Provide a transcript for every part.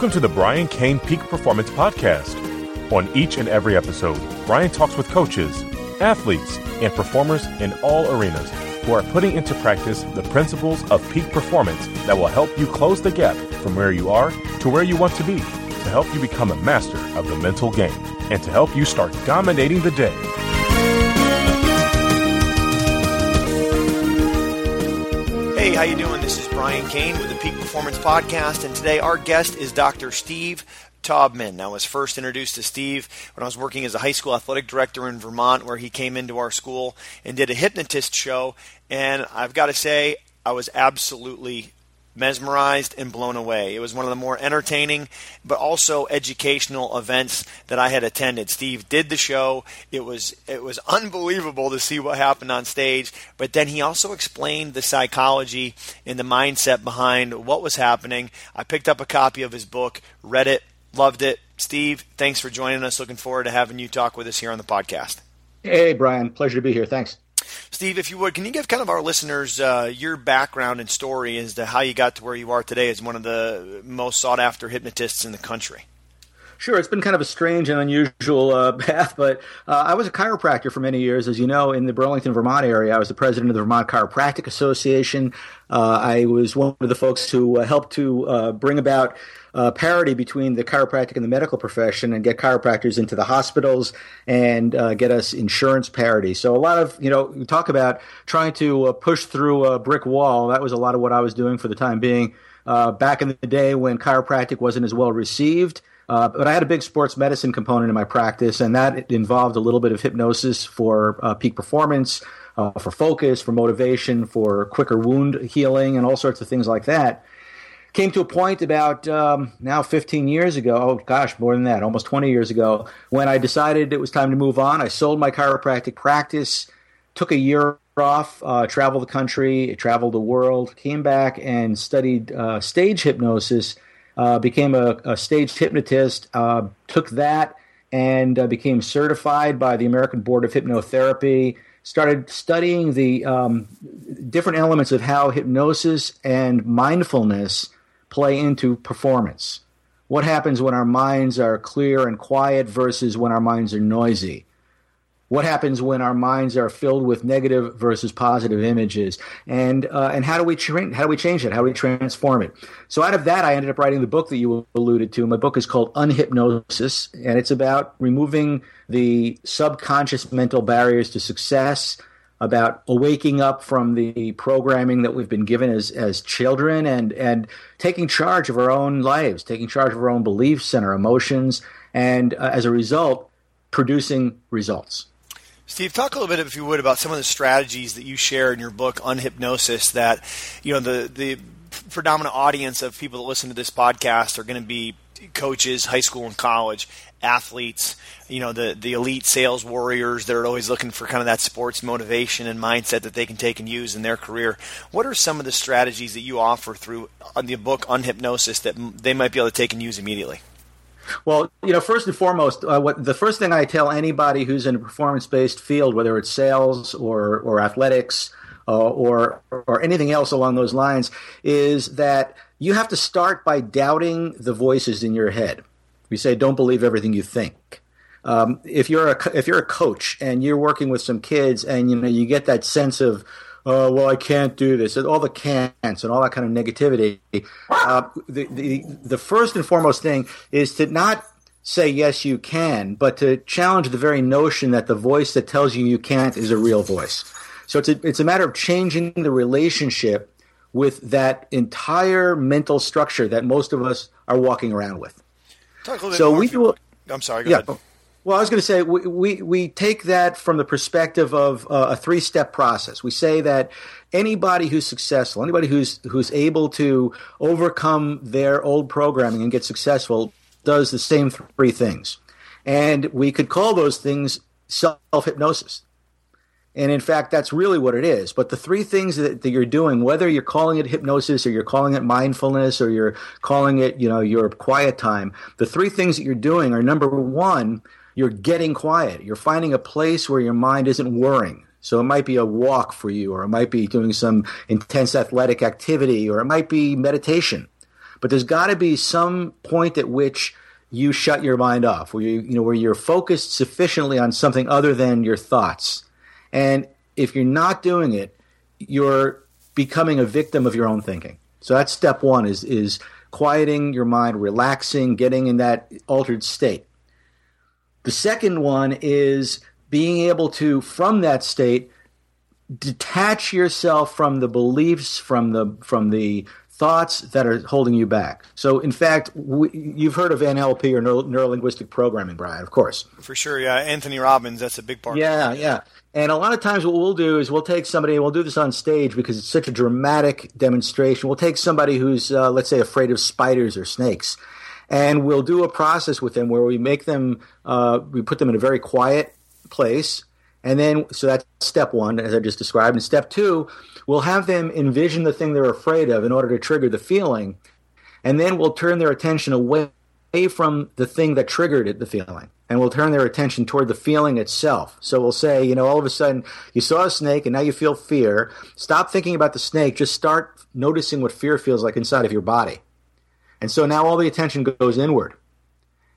Welcome to the Brian Cain Peak Performance Podcast. On each and every episode, Brian talks with coaches, athletes, and performers in all arenas who are putting into practice the principles of peak performance that will help you close the gap from where you are to where you want to be, to help you become a master of the mental game, and to help you start dominating the day. Hey, how you doing? This is Brian Cain with the Peak Performance Podcast, and today our guest is Dr. Steve Taubman. I was first introduced to Steve when I was working as a high school athletic director in Vermont, where he came into our school and did a hypnotist show. And I've got to say, I was absolutely mesmerized and blown away. It was one of the more entertaining but also educational events that I had attended. Steve did the show. It was it was unbelievable to see what happened on stage, but then he also explained the psychology and the mindset behind what was happening. I picked up a copy of his book, read it, loved it. Steve, thanks for joining us. Looking forward to having you talk with us here on the podcast. Hey, Brian. Pleasure to be here. Thanks. Steve, if you would, can you give kind of our listeners uh, your background and story as to how you got to where you are today as one of the most sought after hypnotists in the country? Sure, it's been kind of a strange and unusual uh, path, but uh, I was a chiropractor for many years. As you know, in the Burlington, Vermont area, I was the president of the Vermont Chiropractic Association. Uh, I was one of the folks who uh, helped to uh, bring about uh, parity between the chiropractic and the medical profession and get chiropractors into the hospitals and uh, get us insurance parity. So a lot of, you know, we talk about trying to push through a brick wall. That was a lot of what I was doing for the time being. Uh, back in the day when chiropractic wasn't as well received. Uh, but I had a big sports medicine component in my practice, and that involved a little bit of hypnosis for uh, peak performance, for focus, for motivation, for quicker wound healing, and all sorts of things like that came to a point about um, now 15 years ago, oh gosh, more than that, almost 20 years ago, when I decided it was time to move on. I sold my chiropractic practice, took a year off, uh, traveled the country, traveled the world, came back and studied uh, stage hypnosis, uh, became a, a staged hypnotist, uh, took that and uh, became certified by the American Board of Hypnotherapy started studying the um, different elements of how hypnosis and mindfulness play into performance. What happens when our minds are clear and quiet versus when our minds are noisy? What happens when our minds are filled with negative versus positive images? And uh, and how do we tra- how do we change it? How do we transform it? So out of that, I ended up writing the book that you alluded to. My book is called Unhypnosis, and it's about removing the subconscious mental barriers to success about waking up from the programming that we've been given as, as children and, and taking charge of our own lives, taking charge of our own beliefs and our emotions, and uh, as a result, producing results. Steve, talk a little bit, if you would, about some of the strategies that you share in your book, Unhypnosis. that, you know, the, the predominant audience of people that listen to this podcast are going to be coaches, high school and college, athletes, you know, the, the elite sales warriors that are always looking for kind of that sports motivation and mindset that they can take and use in their career. What are some of the strategies that you offer through uh, the book Unhypnosis that they might be able to take and use immediately? Well, you know, first and foremost, uh, what the first thing I tell anybody who's in a performance-based field, whether it's sales or or athletics uh, or or anything else along those lines, is that you have to start by doubting the voices in your head. We say, don't believe everything you think. Um, if you're a if you're a coach and you're working with some kids and you know you get that sense of oh well I can't do this and all the can'ts and all that kind of negativity uh, the, the the first and foremost thing is to not say yes you can but to challenge the very notion that the voice that tells you you can't is a real voice so it's a, it's a matter of changing the relationship with that entire mental structure that most of us are walking around with so we do. I'm sorry. yeah. Ahead. Well, I was going to say we, we, we take that from the perspective of uh, a three step process. We say that anybody who's successful, anybody who's who's able to overcome their old programming and get successful, does the same three things, and we could call those things self hypnosis. And in fact, that's really what it is. But the three things that, that, you're doing, whether you're calling it hypnosis or you're calling it mindfulness or you're calling it, you know, your quiet time, the three things that you're doing are number one, you're getting quiet. You're finding a place where your mind isn't worrying. So it might be a walk for you, or it might be doing some intense athletic activity, or it might be meditation. but there's got to be some point at which you shut your mind off, where you you know where you're focused sufficiently on something other than your thoughts. And if you're not doing it, you're becoming a victim of your own thinking. So that's step one is is quieting your mind, relaxing, getting in that altered state. The second one is being able to, from that state, detach yourself from the beliefs, from the from the thoughts that are holding you back. So, in fact, we, you've heard of NLP or neuro, linguistic programming, Brian, of course. For sure, yeah. Anthony Robbins, that's a big part. Yeah, yeah. And a lot of times, what we'll do is we'll take somebody, and we'll do this on stage because it's such a dramatic demonstration. We'll take somebody who's, uh, let's say, afraid of spiders or snakes, and we'll do a process with them where we make them, uh, we put them in a very quiet place. And then, so that's step one, as I just described. And step two, we'll have them envision the thing they're afraid of in order to trigger the feeling. And then we'll turn their attention away from the thing that triggered it, the feeling. And we'll turn their attention toward the feeling itself. So we'll say, you know, all of a sudden you saw a snake and now you feel fear. Stop thinking about the snake. Just start noticing what fear feels like inside of your body. And so now all the attention goes inward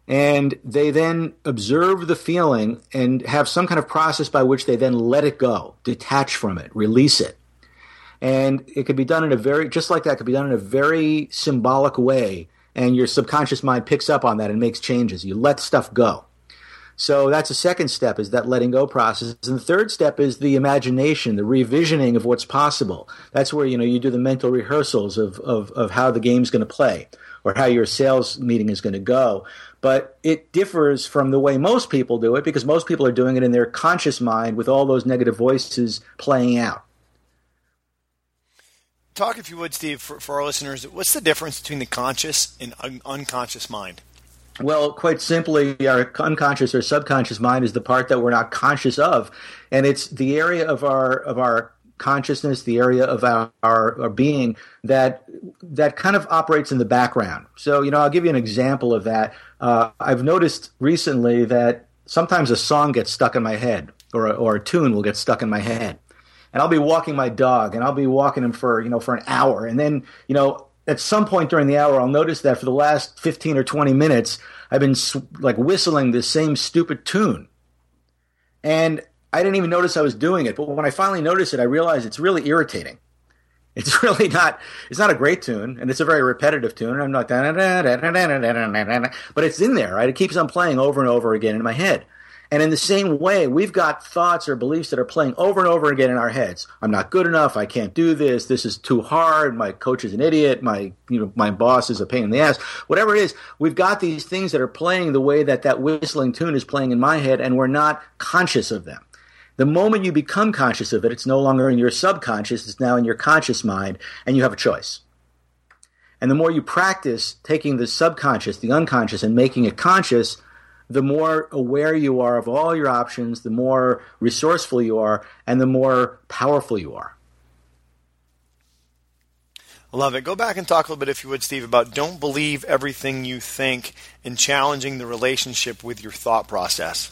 and they then observe the feeling and have some kind of process by which they then let it go, detach from it, release it. And it could be done in a very, just like that, could be done in a very symbolic way. And your subconscious mind picks up on that and makes changes. You let stuff go. So that's the second step is that letting go process. And the third step is the imagination, the revisioning of what's possible. That's where, you know, you do the mental rehearsals of, of, of how the game's going to play or how your sales meeting is going to go but it differs from the way most people do it because most people are doing it in their conscious mind with all those negative voices playing out. Talk, if you would, Steve, for, for our listeners, what's the difference between the conscious and un- unconscious mind? Well, quite simply, our unconscious or subconscious mind is the part that we're not conscious of, and it's the area of our of our consciousness, the area of our, our, our, being that that kind of operates in the background. So, you know, I'll give you an example of that. Uh, I've noticed recently that sometimes a song gets stuck in my head, or a, or a tune will get stuck in my head, and I'll be walking my dog, and I'll be walking him for you know for an hour, and then you know at some point during the hour, I'll notice that for the last fifteen or twenty minutes, I've been like whistling the same stupid tune, and I didn't even notice I was doing it, but when I finally noticed it, I realized it's really irritating. It's really not. It's not a great tune, and it's a very repetitive tune. I'm not, but it's in there, right? It keeps on playing over and over again in my head. And in the same way, we've got thoughts or beliefs that are playing over and over again in our heads. I'm not good enough. I can't do this. This is too hard. My coach is an idiot. My, you know, my boss is a pain in the ass. Whatever it is, we've got these things that are playing the way that that whistling tune is playing in my head, and we're not conscious of them. The moment you become conscious of it, it's no longer in your subconscious, it's now in your conscious mind, and you have a choice. And the more you practice taking the subconscious, the unconscious, and making it conscious, the more aware you are of all your options, the more resourceful you are, and the more powerful you are. Love it. Go back and talk a little bit, if you would, Steve, about don't believe everything you think and challenging the relationship with your thought process.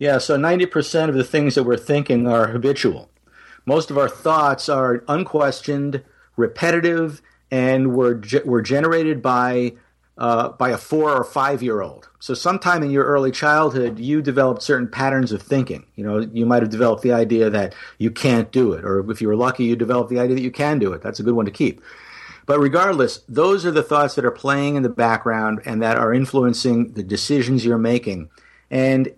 Yeah, so 90% of the things that we're thinking are habitual. Most of our thoughts are unquestioned, repetitive, and were, ge- were generated by, uh, by a four or five year old. So, sometime in your early childhood, you developed certain patterns of thinking. You know, you might have developed the idea that you can't do it, or if you were lucky, you developed the idea that you can do it. That's a good one to keep. But regardless, those are the thoughts that are playing in the background and that are influencing the decisions you're making. And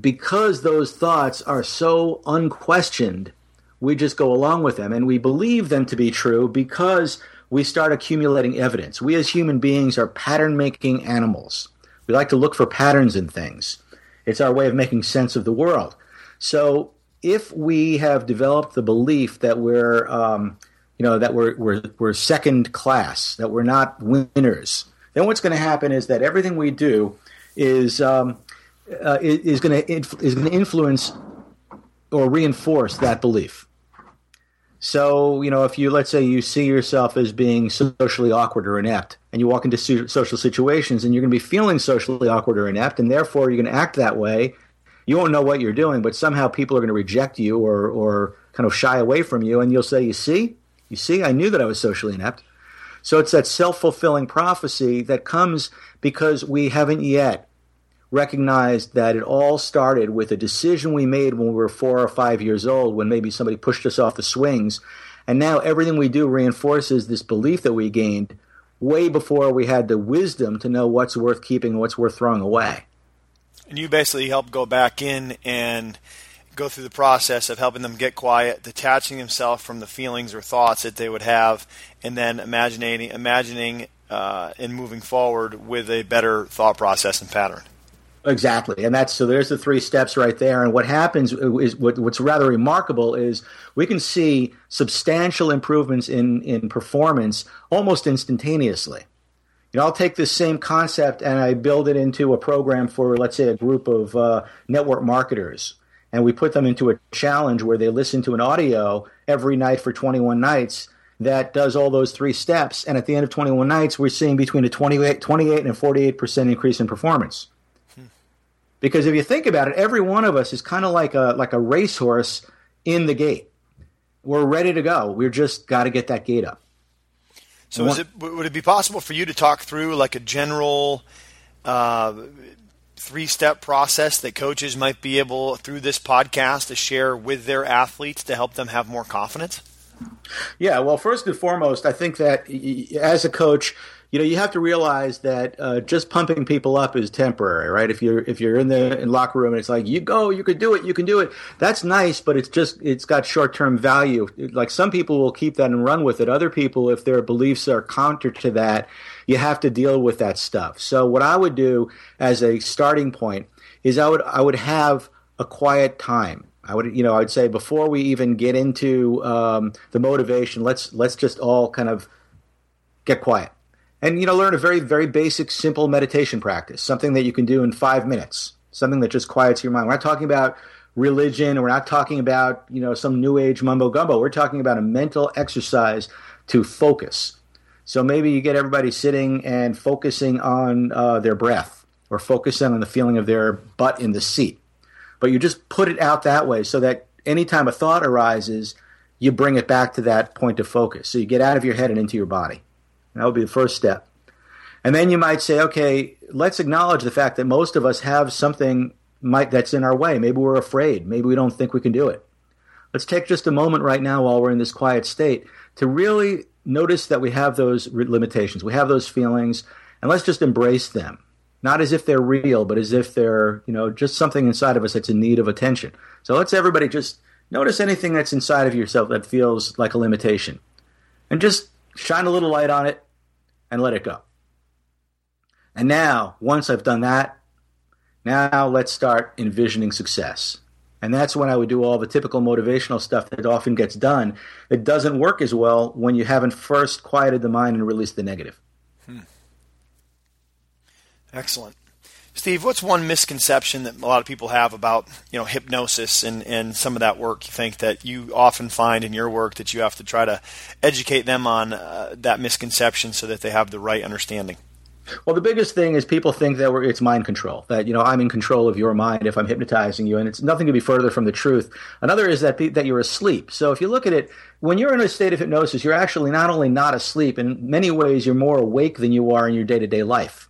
because those thoughts are so unquestioned, we just go along with them and we believe them to be true because we start accumulating evidence. We as human beings are pattern making animals. We like to look for patterns in things. It's our way of making sense of the world. So if we have developed the belief that we're, um, you know, that we're, we're, we're second class, that we're not winners, then what's going to happen is that everything we do is um, uh, is going to is going to influence or reinforce that belief. So, you know, if you let's say you see yourself as being socially awkward or inept, and you walk into social situations and you're going to be feeling socially awkward or inept, and therefore you're going to act that way. You won't know what you're doing, but somehow people are going to reject you or or kind of shy away from you, and you'll say, "You see, you see, I knew that I was socially inept." So it's that self fulfilling prophecy that comes because we haven't yet recognized that it all started with a decision we made when we were four or five years old, when maybe somebody pushed us off the swings. And now everything we do reinforces this belief that we gained way before we had the wisdom to know what's worth keeping and what's worth throwing away. And you basically help go back in and go through the process of helping them get quiet, detaching themselves from the feelings or thoughts that they would have, and then imagining, imagining uh, and moving forward with a better thought process and pattern. Exactly, and that's so. There's the three steps right there. And what happens is what, what's rather remarkable is we can see substantial improvements in in performance almost instantaneously. You know, I'll take this same concept and I build it into a program for, let's say, a group of uh, network marketers, and we put them into a challenge where they listen to an audio every night for 21 nights that does all those three steps. And at the end of 21 nights, we're seeing between a 28, 28 and 48 percent increase in performance. Because if you think about it, every one of us is kind of like a like a racehorse in the gate. We're ready to go. We're just got to get that gate up. So, it, would it be possible for you to talk through like a general uh, three-step process that coaches might be able through this podcast to share with their athletes to help them have more confidence? Yeah, well, first and foremost, I think that as a coach, you know, you have to realize that uh, just pumping people up is temporary, right? If you're if you're in the in locker room and it's like you go, you can do it, you can do it. That's nice, but it's just it's got short term value. Like some people will keep that and run with it. Other people, if their beliefs are counter to that, you have to deal with that stuff. So what I would do as a starting point is I would I would have a quiet time. I would, you know, I would say before we even get into um, the motivation, let's let's just all kind of get quiet and you know learn a very very basic simple meditation practice something that you can do in five minutes something that just quiets your mind. We're not talking about religion. We're not talking about you know some new age mumbo gumbo. We're talking about a mental exercise to focus. So maybe you get everybody sitting and focusing on uh, their breath or focusing on the feeling of their butt in the seat. But you just put it out that way so that anytime a thought arises you bring it back to that point of focus. So you get out of your head and into your body that would be the first step. And then you might say, okay, let's acknowledge the fact that most of us have something might, that's in our way. Maybe we're afraid. Maybe we don't think we can do it. Let's take just a moment right now while we're in this quiet state to really notice that we have those limitations. We have those feelings, and let's just embrace them. Not as if they're real, but as if they're, you know, just something inside of us that's in need of attention. So let's everybody just notice anything that's inside of yourself that feels like a limitation. And just shine a little light on it, and let it go. And now, once I've done that, now let's start envisioning success. And that's when I would do all the typical motivational stuff that often gets done. It doesn't work as well when you haven't first quieted the mind and released the negative. Hmm. Excellent. Steve, what's one misconception that a lot of people have about you know hypnosis and, and some of that work you think that you often find in your work that you have to try to educate them on uh, that misconception so that they have the right understanding? Well, the biggest thing is people think that it's mind control. That you know I'm in control of your mind if I'm hypnotizing you, and it's nothing to be further from the truth. Another is that that you're asleep. So if you look at it, when you're in a state of hypnosis, you're actually not only not asleep. In many ways, you're more awake than you are in your day to day life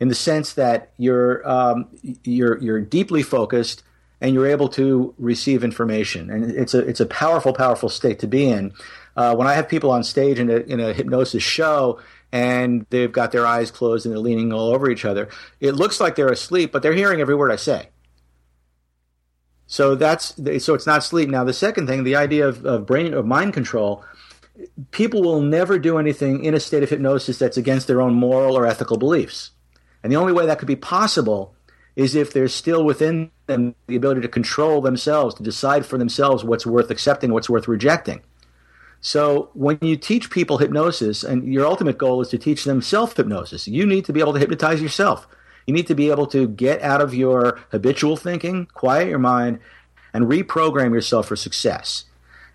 in the sense that you're um, you're you're deeply focused and you're able to receive information, and it's a it's a powerful powerful state to be in. Uh, when I have people on stage in a in a hypnosis show and they've got their eyes closed and they're leaning all over each other, it looks like they're asleep, but they're hearing every word I say. So that's so it's not sleep. Now the second thing, the idea of, of brain of mind control people will never do anything in a state of hypnosis that's against their own moral or ethical beliefs. And the only way that could be possible is if there's still within them the ability to control themselves, to decide for themselves what's worth accepting, what's worth rejecting. So when you teach people hypnosis, and your ultimate goal is to teach them self hypnosis, you need to be able to hypnotize yourself. You need to be able to get out of your habitual thinking, quiet your mind, and reprogram yourself for success.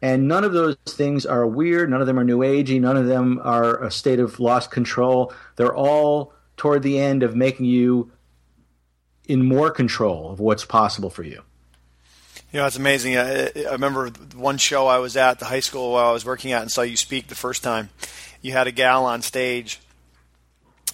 And none of those things are weird. None of them are new agey. None of them are a state of lost control. They're all toward the end of making you in more control of what's possible for you. You know, it's amazing. I, I remember one show I was at, the high school I was working at, and saw you speak the first time. you had a gal on stage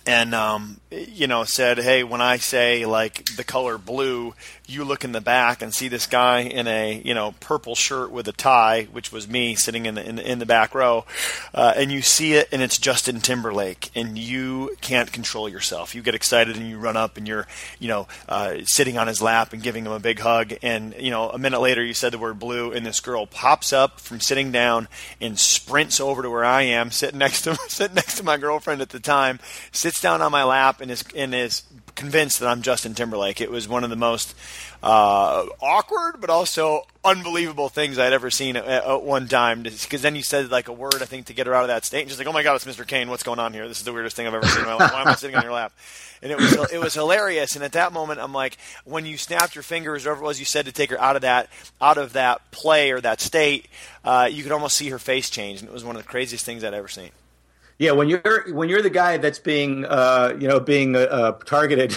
and um, you know said, "Hey, when I say like the color blue, you look in the back and see this guy in a you know purple shirt with a tie, which was me sitting in the in in the back row, uh, and you see it, and it's Justin Timberlake, and you can't control yourself. You get excited and you run up and you're you know uh, sitting on his lap and giving him a big hug, and you know a minute later you said the word blue, and this girl pops up from sitting down and sprints over to where I am, sitting next to sitting next to my girlfriend at the time, sits down on my lap and is and is convinced that I'm Justin Timberlake. It was one of the most uh, awkward, but also unbelievable things I'd ever seen at, at one time. Because then you said like a word, I think, to get her out of that state, and she's like, "Oh my god, it's Mr. Cain. What's going on here? This is the weirdest thing I've ever seen in my life. Why am I sitting on your lap?" And it was it was hilarious. And at that moment, I'm like, when you snapped your fingers, whatever it was you said to take her out of that out of that play or that state, uh, you could almost see her face change, and it was one of the craziest things I'd ever seen. Yeah, when you're when you're the guy that's being uh, you know being uh, uh targeted,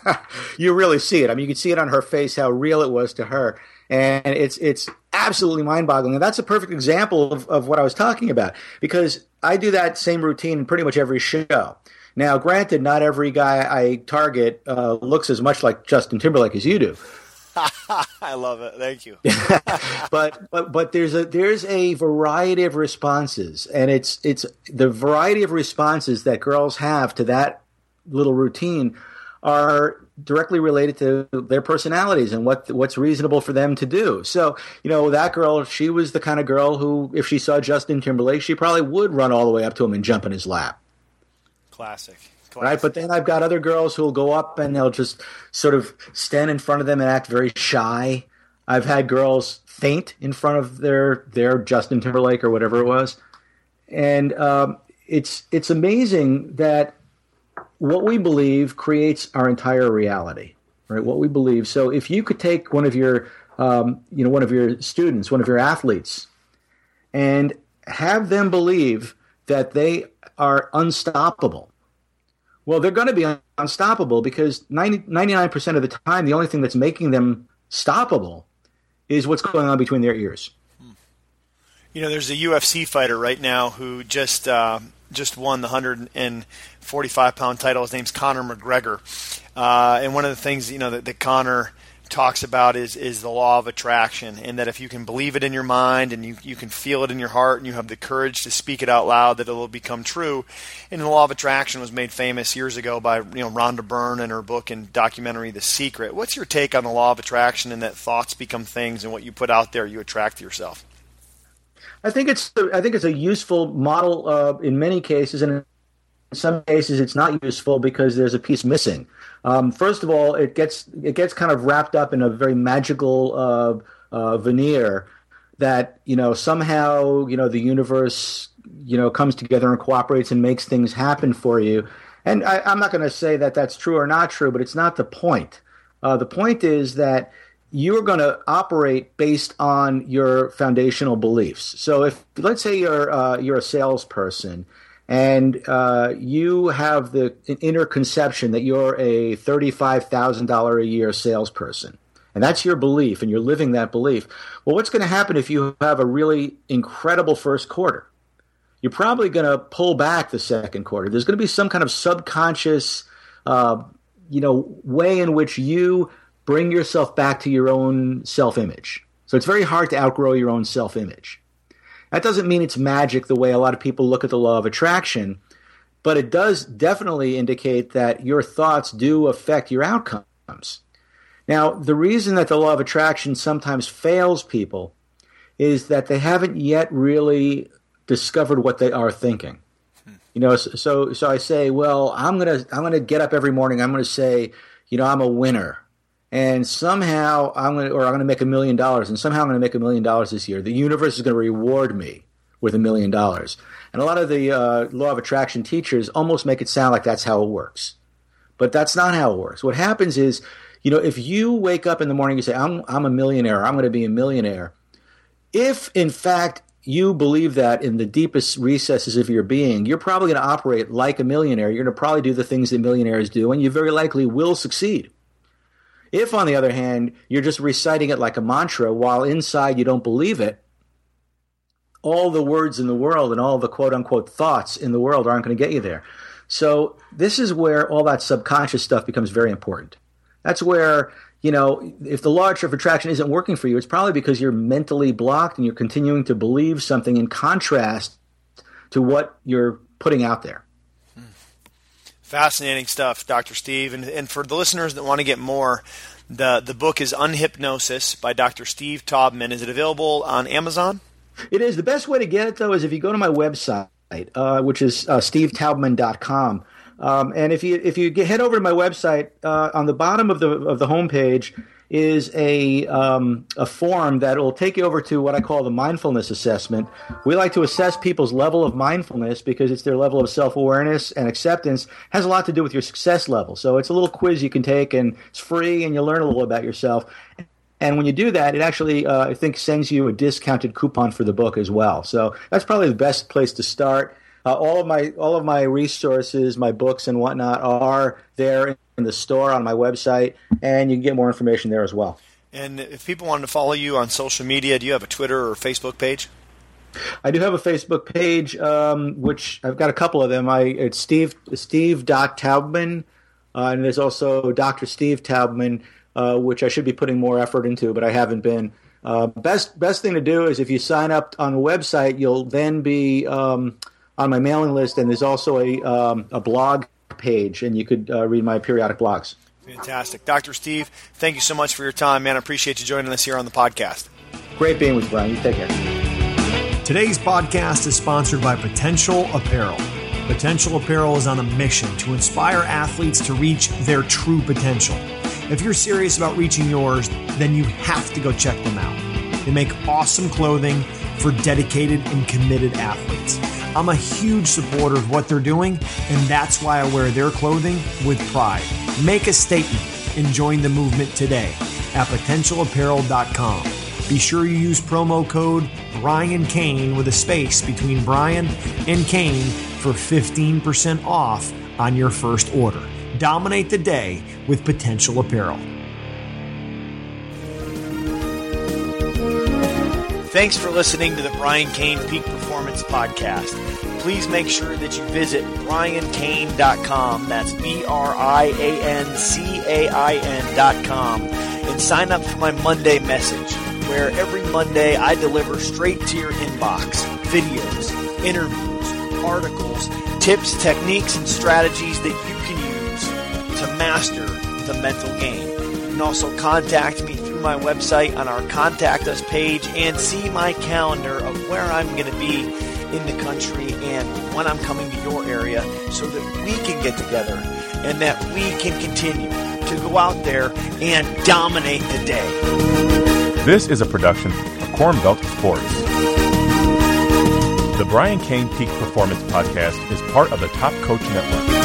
you really see it. I mean, you can see it on her face how real it was to her, and it's it's absolutely mind boggling. And that's a perfect example of, of what I was talking about because I do that same routine in pretty much every show. Now, granted, not every guy I target uh, looks as much like Justin Timberlake as you do. I love it. Thank you. but but but there's a there's a variety of responses, and it's it's the variety of responses that girls have to that little routine are directly related to their personalities and what what's reasonable for them to do. So, you know, that girl, she was the kind of girl who, if she saw Justin Timberlake, she probably would run all the way up to him and jump in his lap. Classic. Classic. Right, but then I've got other girls who'll go up and they'll just sort of stand in front of them and act very shy. I've had girls faint in front of their their Justin Timberlake or whatever it was, and um, it's it's amazing that what we believe creates our entire reality. Right, what we believe. So if you could take one of your um, you know one of your students, one of your athletes, and have them believe that they are unstoppable well, they're going to be unstoppable because 90, 99% of the time, the only thing that's making them stoppable is what's going on between their ears. You know, there's a UFC fighter right now who just uh, just won the 145 pound title. His name's Conor McGregor, uh, and one of the things you know that, that Conor talks about is is the law of attraction, and that if you can believe it in your mind and you, you can feel it in your heart and you have the courage to speak it out loud, that it will become true. And the law of attraction was made famous years ago by you know Rhonda Byrne in her book and documentary The Secret. What's your take on the law of attraction and that thoughts become things, and what you put out there you attract to yourself? I think it's I think it's a useful model uh, in many cases, and in some cases it's not useful because there's a piece missing. Um, first of all, it gets it gets kind of wrapped up in a very magical uh, uh, veneer that you know somehow you know the universe you know comes together and cooperates and makes things happen for you. And I, am not going to say that that's true or not true, but it's not the point. Uh, the point is that you're going to operate based on your foundational beliefs. So if let's say you're uh, you're a salesperson and uh, you have the inner conception that you're a $35,000 a year salesperson, and that's your belief, and you're living that belief. Well, what's going to happen if you have a really incredible first quarter? You're probably going to pull back the second quarter. There's going to be some kind of subconscious, uh, you know, way in which you bring yourself back to your own self-image. So it's very hard to outgrow your own self-image. That doesn't mean it's magic the way a lot of people look at the law of attraction, but it does definitely indicate that your thoughts do affect your outcomes. Now, the reason that the law of attraction sometimes fails people is that they haven't yet really discovered what they are thinking. Hmm. You know, so so I say, well, I'm gonna I'm gonna get up every morning. I'm gonna say, you know, I'm a winner and somehow I'm going to, or I'm going to make a million dollars, and somehow I'm going to make a million dollars this year. The universe is going to reward me with a million dollars. And a lot of the uh, law of attraction teachers almost make it sound like that's how it works, but that's not how it works. What happens is, you know, if you wake up in the morning and say, "I'm I'm a millionaire. I'm going to be a millionaire," if in fact you believe that in the deepest recesses of your being, you're probably going to operate like a millionaire. You're going to probably do the things that millionaires do, and you very likely will succeed. If, on the other hand, you're just reciting it like a mantra while inside you don't believe it, all the words in the world and all the quote unquote thoughts in the world aren't going to get you there. So this is where all that subconscious stuff becomes very important. That's where you know, if the law of attraction isn't working for you, it's probably because you're mentally blocked and you're continuing to believe something in contrast to what you're putting out there. Fascinating stuff, Dr. Steve. And, and for the listeners that want to get more, the, the book is Unhypnosis by Dr. Steve Taubman. Is it available on Amazon? It is. The best way to get it, though, is if you go to my website, uh, which is uh, stevetaubman.com. Um, and if you if you get, head over to my website, uh, on the bottom of the of the homepage is a um, a form that will take you over to what I call the mindfulness assessment. We like to assess people's level of mindfulness because it's their level of self awareness and acceptance has a lot to do with your success level. So it's a little quiz you can take and it's free and you learn a little about yourself. And when you do that, it actually, uh, I think, sends you a discounted coupon for the book as well. So that's probably the best place to start. Uh, all of my all of my resources, my books and whatnot, are there in the store on my website, and you can get more information there as well. And if people wanted to follow you on social media, do you have a Twitter or Facebook page? I do have a Facebook page, um, which I've got a couple of them. I it's Steve Steve Taubman, uh, and there's also Dr. Steve Taubman, uh, which I should be putting more effort into, but I haven't been. Uh, best best thing to do is if you sign up on the website, you'll then be um, on my mailing list, and there's also a um, a blog page, and you could uh, read my periodic blogs. Fantastic, Dr. Steve. Thank you so much for your time, man. I appreciate you joining us here on the podcast. Great being with you, Brian. You take care. Today's podcast is sponsored by Potential Apparel. Potential Apparel is on a mission to inspire athletes to reach their true potential. If you're serious about reaching yours, then you have to go check them out. They make awesome clothing for dedicated and committed athletes. I'm a huge supporter of what they're doing, and that's why I wear their clothing with pride. Make a statement and join the movement today at potentialapparel.com. Be sure you use promo code Brian Cain with a space between Brian and Cain for 15% off on your first order. Dominate the day with Potential Apparel. Thanks for listening to the Brian Cain Peak Performance Podcast. Please make sure that you visit briancain.com. That's B R I A N C A I N.com. And sign up for my Monday message, where every Monday I deliver straight to your inbox videos, interviews, articles, tips, techniques, and strategies that you can use to master the mental game. You can also contact me my website on our Contact Us page and see my calendar of where I'm going to be in the country and when I'm coming to your area so that we can get together and that we can continue to go out there and dominate the day. This is a production of Corn Belt Sports. The Brian Cain Peak Performance Podcast is part of the Top Coach Network.